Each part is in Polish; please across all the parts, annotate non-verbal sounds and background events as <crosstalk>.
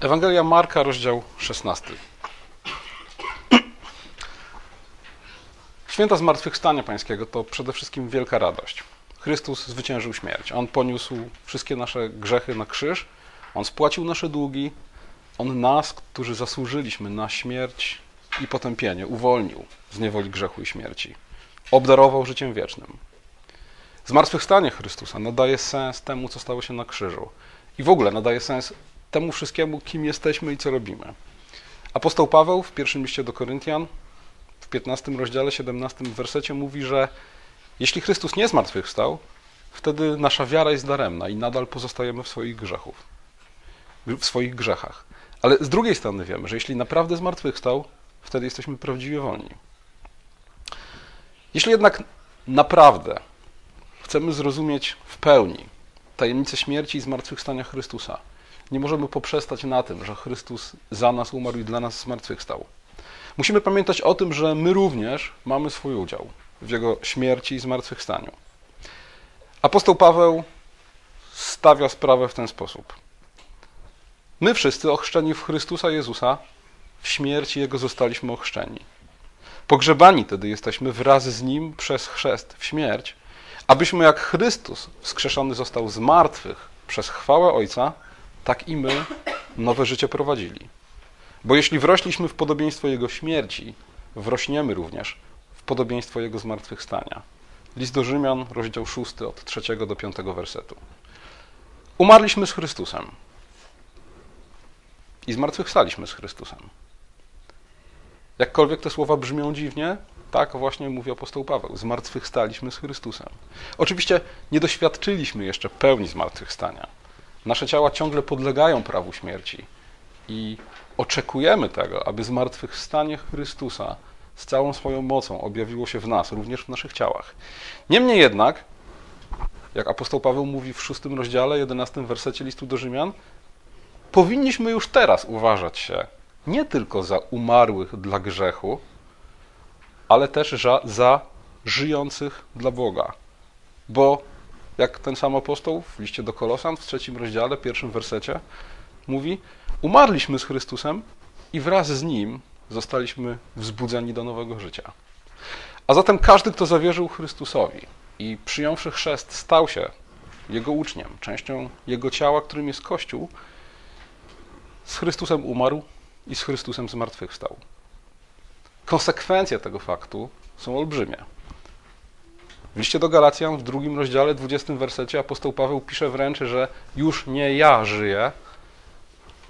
Ewangelia Marka, rozdział 16. Święta Zmartwychwstania Pańskiego to przede wszystkim wielka radość. Chrystus zwyciężył śmierć. On poniósł wszystkie nasze grzechy na krzyż. On spłacił nasze długi. On nas, którzy zasłużyliśmy na śmierć i potępienie, uwolnił z niewoli grzechu i śmierci. Obdarował życiem wiecznym. Zmartwychwstanie Chrystusa nadaje sens temu, co stało się na krzyżu. I w ogóle nadaje sens temu wszystkiemu, kim jesteśmy i co robimy. Apostoł Paweł w pierwszym liście do Koryntian, w 15 rozdziale, 17 wersecie mówi, że jeśli Chrystus nie zmartwychwstał, wtedy nasza wiara jest daremna i nadal pozostajemy w swoich grzechów, w swoich grzechach. Ale z drugiej strony wiemy, że jeśli naprawdę zmartwychwstał, wtedy jesteśmy prawdziwie wolni. Jeśli jednak naprawdę chcemy zrozumieć w pełni tajemnicę śmierci i zmartwychwstania Chrystusa, nie możemy poprzestać na tym, że Chrystus za nas umarł i dla nas zmartwychwstał. Musimy pamiętać o tym, że my również mamy swój udział w Jego śmierci i zmartwychwstaniu. Apostoł Paweł stawia sprawę w ten sposób. My wszyscy ochrzczeni w Chrystusa Jezusa, w śmierci Jego zostaliśmy ochrzczeni. Pogrzebani tedy jesteśmy wraz z Nim przez chrzest w śmierć, abyśmy jak Chrystus wskrzeszony został z martwych przez chwałę Ojca, tak i my nowe życie prowadzili. Bo jeśli wrośliśmy w podobieństwo Jego śmierci, wrośniemy również w podobieństwo Jego zmartwychwstania. List do Rzymian, rozdział 6, od 3 do 5 wersetu. Umarliśmy z Chrystusem i zmartwychwstaliśmy z Chrystusem. Jakkolwiek te słowa brzmią dziwnie, tak właśnie mówi apostoł Paweł. Zmartwychwstaliśmy z Chrystusem. Oczywiście nie doświadczyliśmy jeszcze pełni zmartwychwstania Nasze ciała ciągle podlegają prawu śmierci i oczekujemy tego, aby zmartwychwstanie Chrystusa z całą swoją mocą objawiło się w nas, również w naszych ciałach. Niemniej jednak, jak apostoł Paweł mówi w szóstym rozdziale, jedenastym wersecie listu do Rzymian, powinniśmy już teraz uważać się nie tylko za umarłych dla grzechu, ale też za, za żyjących dla Boga. Bo jak ten sam apostoł w liście do Kolosan w trzecim rozdziale, pierwszym wersecie mówi: Umarliśmy z Chrystusem i wraz z nim zostaliśmy wzbudzeni do nowego życia. A zatem każdy, kto zawierzył Chrystusowi i przyjąwszy chrzest, stał się jego uczniem, częścią jego ciała, którym jest Kościół, z Chrystusem umarł i z Chrystusem zmartwychwstał. Konsekwencje tego faktu są olbrzymie. W liście do Galacjan w drugim rozdziale, 20 wersecie apostoł Paweł pisze wręcz, że już nie ja żyję,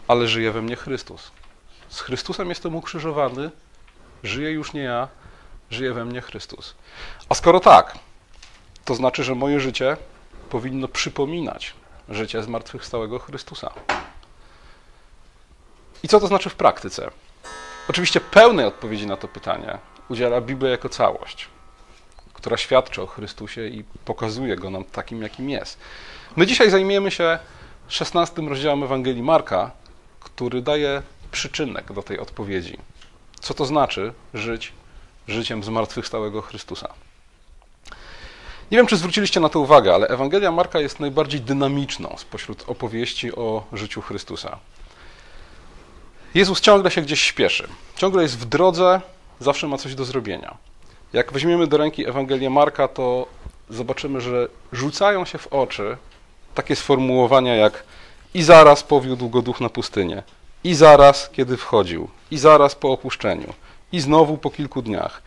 ale żyje we mnie Chrystus. Z Chrystusem jestem ukrzyżowany, żyje już nie ja, żyje we mnie Chrystus. A skoro tak, to znaczy, że moje życie powinno przypominać życie zmartwychwstałego Chrystusa. I co to znaczy w praktyce? Oczywiście pełnej odpowiedzi na to pytanie udziela Biblia jako całość która świadczy o Chrystusie i pokazuje go nam takim, jakim jest. My dzisiaj zajmiemy się 16 rozdziałem Ewangelii Marka, który daje przyczynek do tej odpowiedzi. Co to znaczy żyć życiem zmartwychwstałego Chrystusa? Nie wiem, czy zwróciliście na to uwagę, ale Ewangelia Marka jest najbardziej dynamiczną spośród opowieści o życiu Chrystusa. Jezus ciągle się gdzieś śpieszy, ciągle jest w drodze, zawsze ma coś do zrobienia. Jak weźmiemy do ręki Ewangelię Marka, to zobaczymy, że rzucają się w oczy takie sformułowania jak i zaraz powiódł go duch na pustynię, i zaraz, kiedy wchodził, i zaraz po opuszczeniu, i znowu po kilku dniach,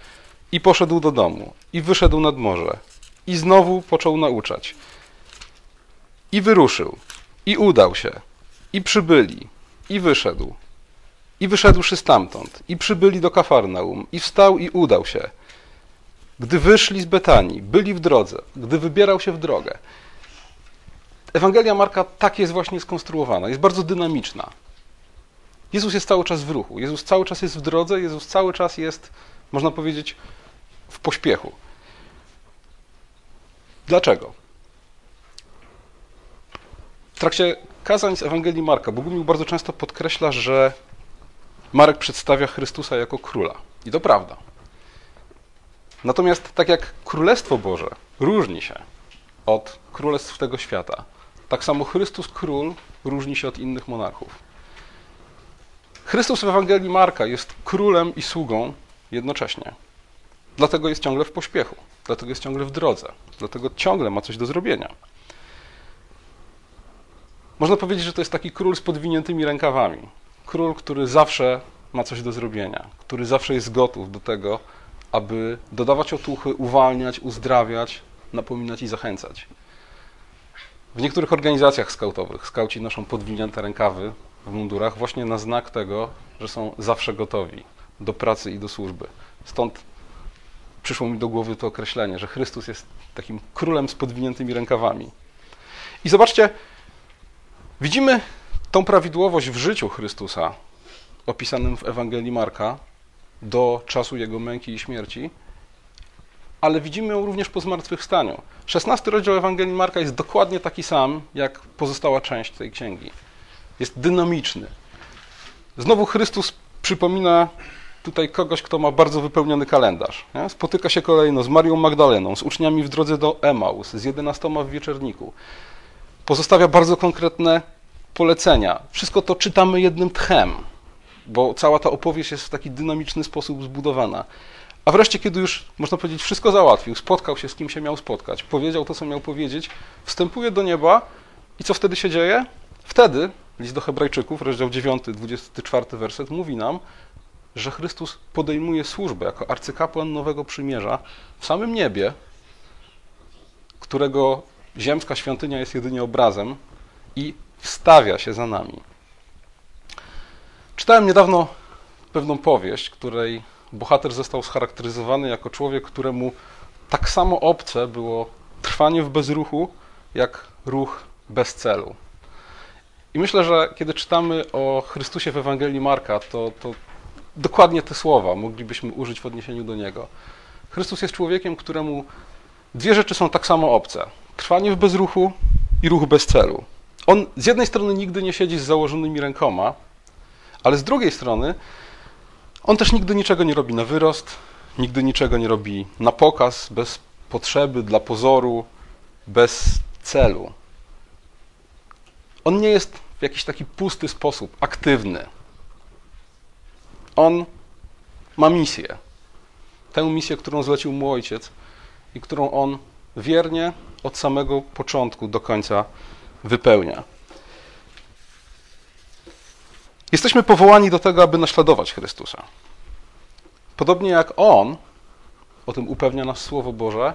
i poszedł do domu, i wyszedł nad morze, i znowu począł nauczać, i wyruszył, i udał się, i przybyli, i wyszedł, i wyszedłszy stamtąd, i przybyli do Kafarnaum, i wstał i udał się – gdy wyszli z Betanii, byli w drodze, gdy wybierał się w drogę. Ewangelia Marka tak jest właśnie skonstruowana, jest bardzo dynamiczna. Jezus jest cały czas w ruchu, Jezus cały czas jest w drodze, Jezus cały czas jest, można powiedzieć, w pośpiechu. Dlaczego? W trakcie kazań z Ewangelii Marka Bogumił bardzo często podkreśla, że Marek przedstawia Chrystusa jako króla. I to prawda. Natomiast tak jak Królestwo Boże różni się od królestw tego świata, tak samo Chrystus Król różni się od innych monarchów. Chrystus w Ewangelii Marka jest królem i sługą jednocześnie. Dlatego jest ciągle w pośpiechu, dlatego jest ciągle w drodze, dlatego ciągle ma coś do zrobienia. Można powiedzieć, że to jest taki król z podwiniętymi rękawami. Król, który zawsze ma coś do zrobienia, który zawsze jest gotów do tego, aby dodawać otuchy, uwalniać, uzdrawiać, napominać i zachęcać. W niektórych organizacjach skautowych skauci noszą podwinięte rękawy w mundurach właśnie na znak tego, że są zawsze gotowi do pracy i do służby. Stąd przyszło mi do głowy to określenie, że Chrystus jest takim królem z podwiniętymi rękawami. I zobaczcie, widzimy tą prawidłowość w życiu Chrystusa, opisanym w Ewangelii Marka, do czasu jego męki i śmierci, ale widzimy ją również po zmartwychwstaniu. 16 rozdział Ewangelii Marka jest dokładnie taki sam, jak pozostała część tej księgi. Jest dynamiczny. Znowu Chrystus przypomina tutaj kogoś, kto ma bardzo wypełniony kalendarz. Nie? Spotyka się kolejno z Marią Magdaleną, z uczniami w drodze do Emaus, z jedenastoma w wieczerniku. Pozostawia bardzo konkretne polecenia. Wszystko to czytamy jednym tchem, bo cała ta opowieść jest w taki dynamiczny sposób zbudowana. A wreszcie, kiedy już, można powiedzieć, wszystko załatwił, spotkał się z kim się miał spotkać, powiedział to, co miał powiedzieć, wstępuje do nieba i co wtedy się dzieje? Wtedy, list do Hebrajczyków, rozdział 9, 24 werset, mówi nam, że Chrystus podejmuje służbę jako arcykapłan Nowego Przymierza w samym niebie, którego ziemska świątynia jest jedynie obrazem i wstawia się za nami. Czytałem niedawno pewną powieść, której bohater został scharakteryzowany jako człowiek, któremu tak samo obce było trwanie w bezruchu, jak ruch bez celu. I myślę, że kiedy czytamy o Chrystusie w Ewangelii Marka, to, to dokładnie te słowa moglibyśmy użyć w odniesieniu do Niego. Chrystus jest człowiekiem, któremu dwie rzeczy są tak samo obce. Trwanie w bezruchu i ruch bez celu. On z jednej strony nigdy nie siedzi z założonymi rękoma, ale z drugiej strony on też nigdy niczego nie robi na wyrost, nigdy niczego nie robi na pokaz, bez potrzeby, dla pozoru, bez celu. On nie jest w jakiś taki pusty sposób aktywny. On ma misję. Tę misję, którą zlecił mu ojciec i którą on wiernie od samego początku do końca wypełnia. Jesteśmy powołani do tego, aby naśladować Chrystusa. Podobnie jak On, o tym upewnia nas Słowo Boże,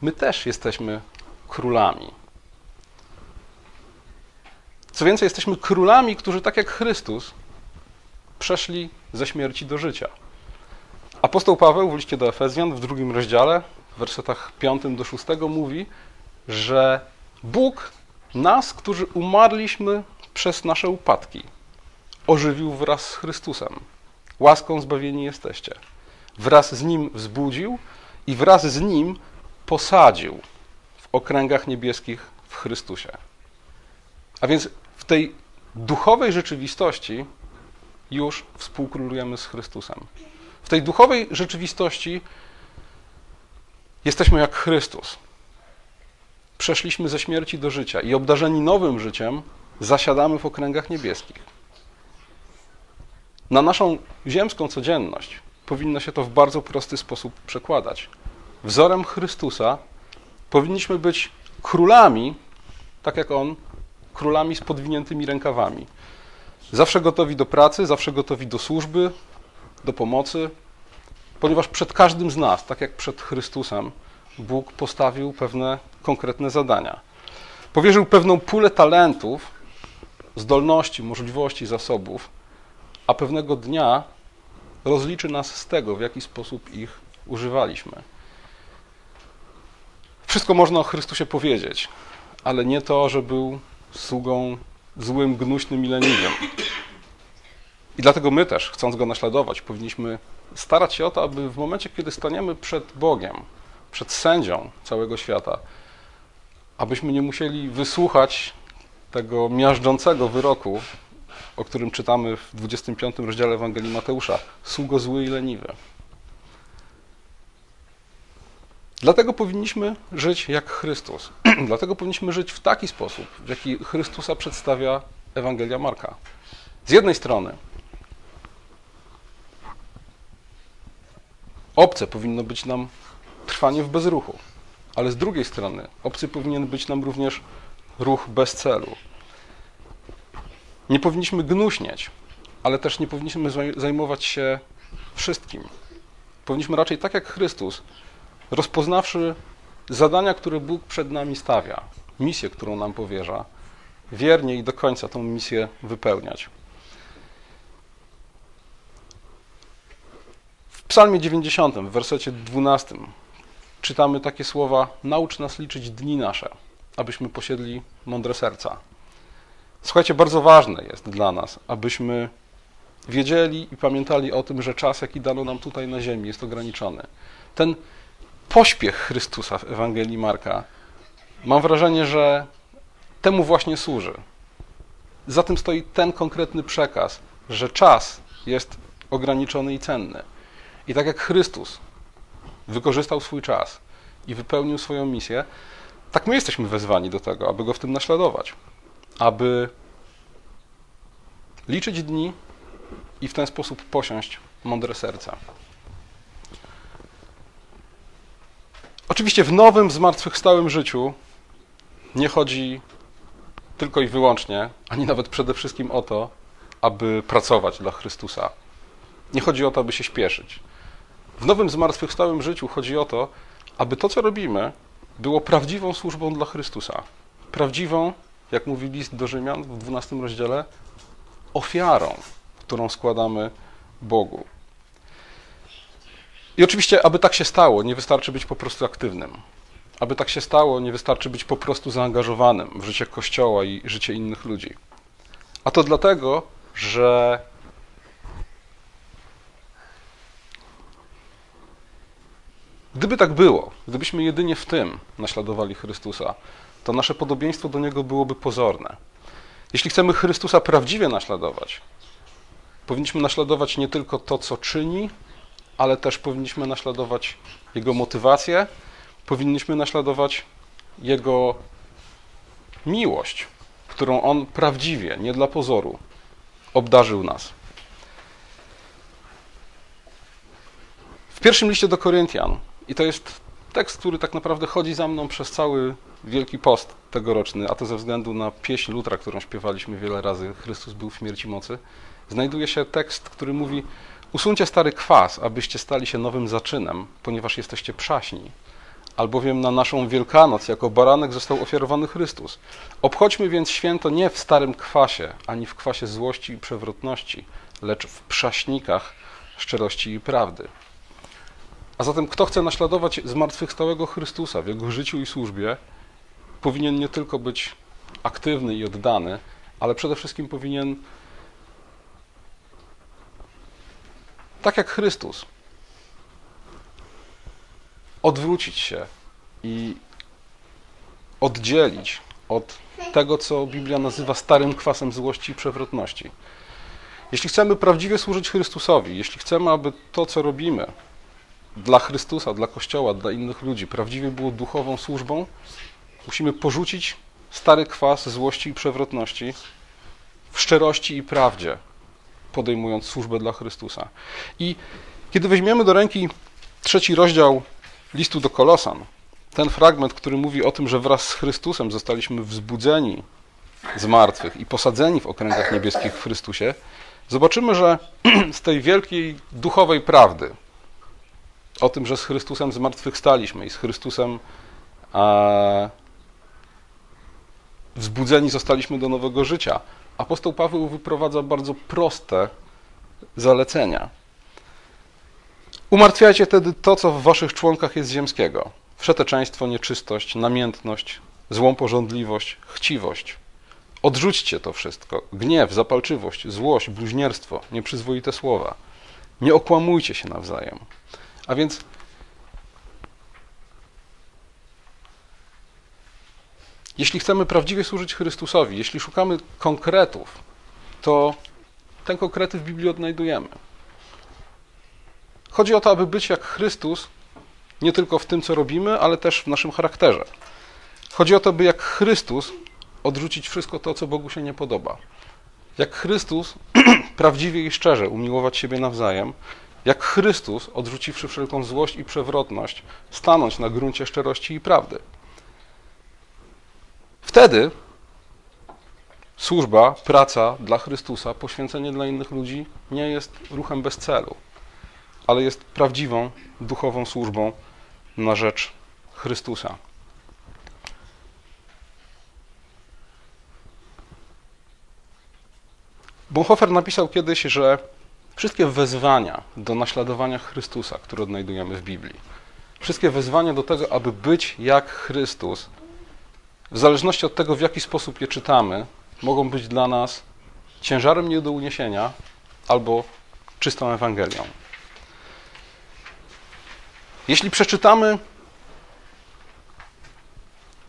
my też jesteśmy królami. Co więcej, jesteśmy królami, którzy tak jak Chrystus przeszli ze śmierci do życia. Apostoł Paweł w liście do Efezjan w drugim rozdziale, w wersetach 5 do 6 mówi, że Bóg nas, którzy umarliśmy przez nasze upadki, ożywił wraz z Chrystusem. Łaską zbawieni jesteście. Wraz z Nim wzbudził i wraz z Nim posadził w okręgach niebieskich w Chrystusie. A więc w tej duchowej rzeczywistości już współkrólujemy z Chrystusem. W tej duchowej rzeczywistości jesteśmy jak Chrystus. Przeszliśmy ze śmierci do życia i obdarzeni nowym życiem zasiadamy w okręgach niebieskich. Na naszą ziemską codzienność powinno się to w bardzo prosty sposób przekładać. Wzorem Chrystusa powinniśmy być królami, tak jak On, królami z podwiniętymi rękawami. Zawsze gotowi do pracy, zawsze gotowi do służby, do pomocy, ponieważ przed każdym z nas, tak jak przed Chrystusem, Bóg postawił pewne konkretne zadania. Powierzył pewną pulę talentów, zdolności, możliwości, zasobów, a pewnego dnia rozliczy nas z tego, w jaki sposób ich używaliśmy. Wszystko można o Chrystusie powiedzieć, ale nie to, że był sługą złym, gnuśnym i leniwym. I dlatego my też, chcąc go naśladować, powinniśmy starać się o to, aby w momencie, kiedy staniemy przed Bogiem, przed sędzią całego świata, abyśmy nie musieli wysłuchać tego miażdżącego wyroku, o którym czytamy w 25 rozdziale Ewangelii Mateusza. Sługo zły i leniwy. Dlatego powinniśmy żyć jak Chrystus. <clears throat> Dlatego powinniśmy żyć w taki sposób, w jaki Chrystusa przedstawia Ewangelia Marka. Z jednej strony obce powinno być nam trwanie w bezruchu, ale z drugiej strony obcy powinien być nam również ruch bez celu. Nie powinniśmy gnuśnieć, ale też nie powinniśmy zajmować się wszystkim. Powinniśmy raczej tak jak Chrystus, rozpoznawszy zadania, które Bóg przed nami stawia, misję, którą nam powierza, wiernie i do końca tą misję wypełniać. W Psalmie 90, w wersecie 12, czytamy takie słowa: Naucz nas liczyć dni nasze, abyśmy posiedli mądre serca. Słuchajcie, bardzo ważne jest dla nas, abyśmy wiedzieli i pamiętali o tym, że czas, jaki dano nam tutaj na ziemi, jest ograniczony. Ten pośpiech Chrystusa w Ewangelii Marka, mam wrażenie, że temu właśnie służy. Za tym stoi ten konkretny przekaz, że czas jest ograniczony i cenny. I tak jak Chrystus wykorzystał swój czas i wypełnił swoją misję, tak my jesteśmy wezwani do tego, aby go w tym naśladować, aby liczyć dni i w ten sposób posiąść mądre serca. Oczywiście w nowym, zmartwychwstałym życiu nie chodzi tylko i wyłącznie, ani nawet przede wszystkim o to, aby pracować dla Chrystusa. Nie chodzi o to, aby się śpieszyć. W nowym, zmartwychwstałym życiu chodzi o to, aby to, co robimy, było prawdziwą służbą dla Chrystusa. Prawdziwą, jak mówi list do Rzymian w 12 rozdziale, ofiarą, którą składamy Bogu. I oczywiście, aby tak się stało, nie wystarczy być po prostu aktywnym. Aby tak się stało, nie wystarczy być po prostu zaangażowanym w życie Kościoła i życie innych ludzi. A to dlatego, że gdyby tak było, gdybyśmy jedynie w tym naśladowali Chrystusa, to nasze podobieństwo do Niego byłoby pozorne. Jeśli chcemy Chrystusa prawdziwie naśladować, powinniśmy naśladować nie tylko to, co czyni, ale też powinniśmy naśladować Jego motywację, powinniśmy naśladować Jego miłość, którą On prawdziwie, nie dla pozoru, obdarzył nas. W pierwszym liście do Koryntian, i to jest tekst, który tak naprawdę chodzi za mną przez cały Wielki Post tegoroczny, a to ze względu na pieśń Lutra, którą śpiewaliśmy wiele razy, Chrystus był w śmierci mocy, znajduje się tekst, który mówi Usuńcie stary kwas, abyście stali się nowym zaczynem, ponieważ jesteście przaśni. Albowiem na naszą Wielkanoc jako baranek został ofiarowany Chrystus. Obchodźmy więc święto nie w starym kwasie, ani w kwasie złości i przewrotności, lecz w przaśnikach szczerości i prawdy. A zatem kto chce naśladować zmartwychwstałego Chrystusa w jego życiu i służbie, powinien nie tylko być aktywny i oddany, ale przede wszystkim powinien tak jak Chrystus, odwrócić się i oddzielić od tego, co Biblia nazywa starym kwasem złości i przewrotności. Jeśli chcemy prawdziwie służyć Chrystusowi, jeśli chcemy, aby to, co robimy dla Chrystusa, dla Kościoła, dla innych ludzi, prawdziwie było duchową służbą, musimy porzucić stary kwas złości i przewrotności w szczerości i prawdzie, podejmując służbę dla Chrystusa. I kiedy weźmiemy do ręki trzeci rozdział listu do Kolosan, ten fragment, który mówi o tym, że wraz z Chrystusem zostaliśmy wzbudzeni z martwych i posadzeni w okręgach niebieskich w Chrystusie, zobaczymy, że <clears throat> z tej wielkiej duchowej prawdy o tym, że z Chrystusem zmartwychwstaliśmy i z Chrystusem e, wzbudzeni zostaliśmy do nowego życia, apostoł Paweł wyprowadza bardzo proste zalecenia. Umartwiajcie wtedy to, co w waszych członkach jest ziemskiego. Wszeteczeństwo, nieczystość, namiętność, złą porządliwość, chciwość. Odrzućcie to wszystko. Gniew, zapalczywość, złość, bluźnierstwo, nieprzyzwoite słowa. Nie okłamujcie się nawzajem. A więc Jeśli chcemy prawdziwie służyć Chrystusowi, jeśli szukamy konkretów, to te konkrety w Biblii odnajdujemy. Chodzi o to, aby być jak Chrystus, nie tylko w tym, co robimy, ale też w naszym charakterze. Chodzi o to, by jak Chrystus odrzucić wszystko to, co Bogu się nie podoba. Jak Chrystus <clears throat> prawdziwie i szczerze umiłować siebie nawzajem jak Chrystus, odrzuciwszy wszelką złość i przewrotność, stanąć na gruncie szczerości i prawdy. Wtedy służba, praca dla Chrystusa, poświęcenie dla innych ludzi nie jest ruchem bez celu, ale jest prawdziwą duchową służbą na rzecz Chrystusa. Bonhoeffer napisał kiedyś, że wszystkie wezwania do naśladowania Chrystusa, które odnajdujemy w Biblii, wszystkie wezwania do tego, aby być jak Chrystus, w zależności od tego, w jaki sposób je czytamy, mogą być dla nas ciężarem nie do uniesienia albo czystą Ewangelią. Jeśli przeczytamy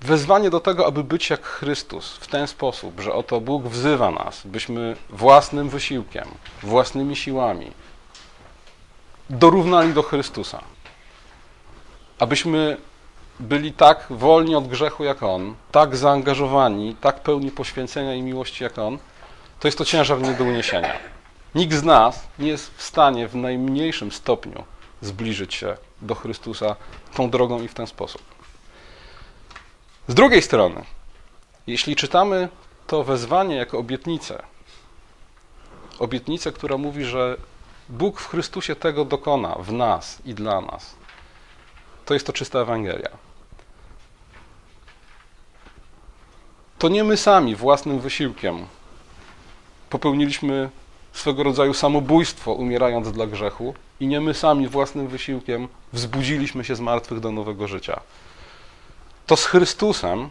wezwanie do tego, aby być jak Chrystus w ten sposób, że oto Bóg wzywa nas, byśmy własnym wysiłkiem, własnymi siłami dorównali do Chrystusa, abyśmy byli tak wolni od grzechu jak On, tak zaangażowani, tak pełni poświęcenia i miłości jak On, to jest to ciężar nie do uniesienia. Nikt z nas nie jest w stanie w najmniejszym stopniu zbliżyć się do Chrystusa tą drogą i w ten sposób. Z drugiej strony, jeśli czytamy to wezwanie jako obietnicę, obietnicę, która mówi, że Bóg w Chrystusie tego dokona w nas i dla nas, to jest to czysta Ewangelia. To nie my sami własnym wysiłkiem popełniliśmy swego rodzaju samobójstwo, umierając dla grzechu, i nie my sami własnym wysiłkiem wzbudziliśmy się z martwych do nowego życia. To z Chrystusem,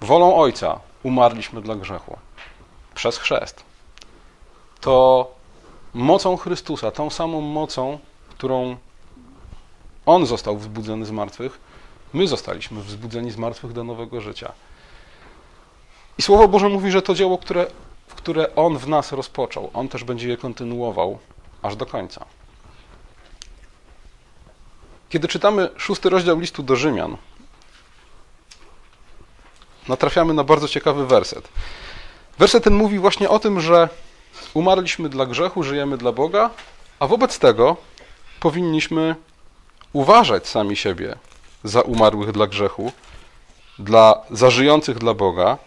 wolą Ojca, umarliśmy dla grzechu przez chrzest. To mocą Chrystusa, tą samą mocą, którą On został wzbudzony z martwych, my zostaliśmy wzbudzeni z martwych do nowego życia. I Słowo Boże mówi, że to dzieło, które, które On w nas rozpoczął, On też będzie je kontynuował aż do końca. Kiedy czytamy szósty rozdział listu do Rzymian, natrafiamy na bardzo ciekawy werset. Werset ten mówi właśnie o tym, że umarliśmy dla grzechu, żyjemy dla Boga, a wobec tego powinniśmy uważać sami siebie za umarłych dla grzechu, dla zażyjących dla Boga,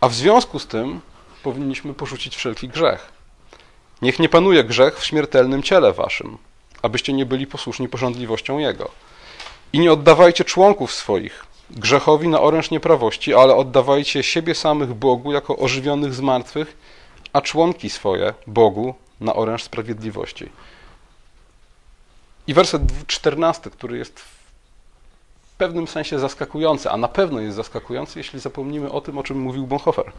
a w związku z tym powinniśmy porzucić wszelki grzech. Niech nie panuje grzech w śmiertelnym ciele waszym, abyście nie byli posłuszni porządliwością Jego. I nie oddawajcie członków swoich grzechowi na oręż nieprawości, ale oddawajcie siebie samych Bogu jako ożywionych z martwych, a członki swoje Bogu na oręż sprawiedliwości. I werset 14, który jest w pewnym sensie zaskakujący, a na pewno jest zaskakujący, jeśli zapomnimy o tym, o czym mówił Bonhoeffer.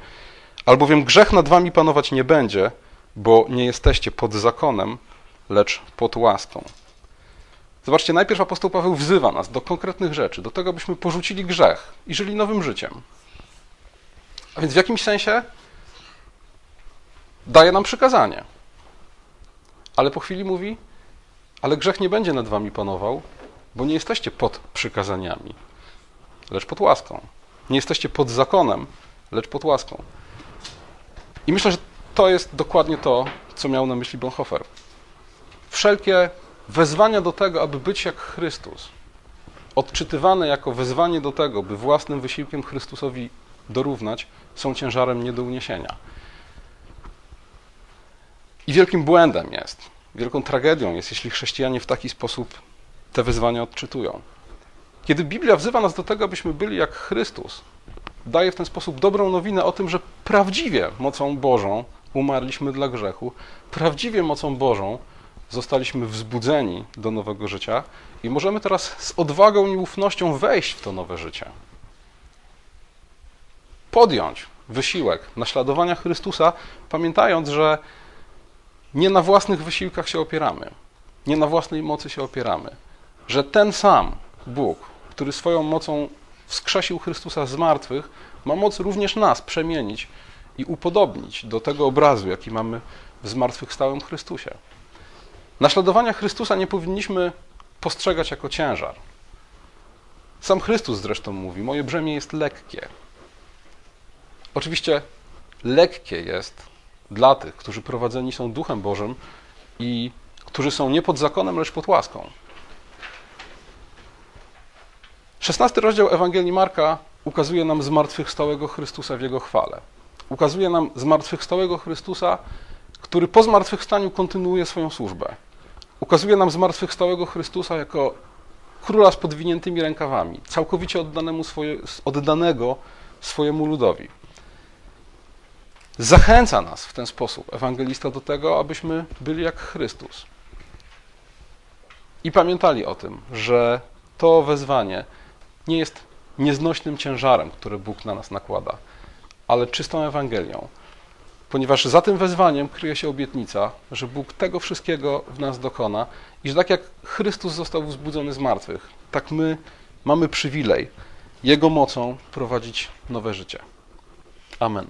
Albowiem grzech nad wami panować nie będzie, bo nie jesteście pod zakonem, lecz pod łaską. Zobaczcie, najpierw apostoł Paweł wzywa nas do konkretnych rzeczy, do tego, byśmy porzucili grzech i żyli nowym życiem. A więc w jakimś sensie daje nam przykazanie. Ale po chwili mówi, ale grzech nie będzie nad wami panował, bo nie jesteście pod przykazaniami, lecz pod łaską. Nie jesteście pod zakonem, lecz pod łaską. I myślę, że to jest dokładnie to, co miał na myśli Bonhoeffer wszelkie wezwania do tego, aby być jak Chrystus, odczytywane jako wezwanie do tego, by własnym wysiłkiem Chrystusowi dorównać, są ciężarem nie do uniesienia. I wielkim błędem jest, wielką tragedią jest, jeśli chrześcijanie w taki sposób te wyzwania odczytują. Kiedy Biblia wzywa nas do tego, abyśmy byli jak Chrystus, daje w ten sposób dobrą nowinę o tym, że prawdziwie mocą Bożą umarliśmy dla grzechu, prawdziwie mocą Bożą zostaliśmy wzbudzeni do nowego życia i możemy teraz z odwagą i ufnością wejść w to nowe życie. Podjąć wysiłek naśladowania Chrystusa, pamiętając, że nie na własnych wysiłkach się opieramy, nie na własnej mocy się opieramy, że ten sam Bóg, który swoją mocą wskrzesił Chrystusa z martwych, ma moc również nas przemienić i upodobnić do tego obrazu, jaki mamy w zmartwychwstałym Chrystusie. Naśladowania Chrystusa nie powinniśmy postrzegać jako ciężar. Sam Chrystus zresztą mówi: Moje brzemię jest lekkie. Oczywiście lekkie jest dla tych, którzy prowadzeni są Duchem Bożym i którzy są nie pod zakonem, lecz pod łaską. 16 rozdział Ewangelii Marka ukazuje nam zmartwychwstałego Chrystusa w Jego chwale. Ukazuje nam zmartwychwstałego Chrystusa, który po zmartwychwstaniu kontynuuje swoją służbę. Ukazuje nam zmartwychwstałego Chrystusa jako króla z podwiniętymi rękawami, całkowicie oddanemu swoje, oddanego swojemu ludowi. Zachęca nas w ten sposób ewangelista do tego, abyśmy byli jak Chrystus. I pamiętali o tym, że to wezwanie nie jest nieznośnym ciężarem, który Bóg na nas nakłada, ale czystą Ewangelią. Ponieważ za tym wezwaniem kryje się obietnica, że Bóg tego wszystkiego w nas dokona i że tak jak Chrystus został wzbudzony z martwych, tak my mamy przywilej Jego mocą prowadzić nowe życie. Amen.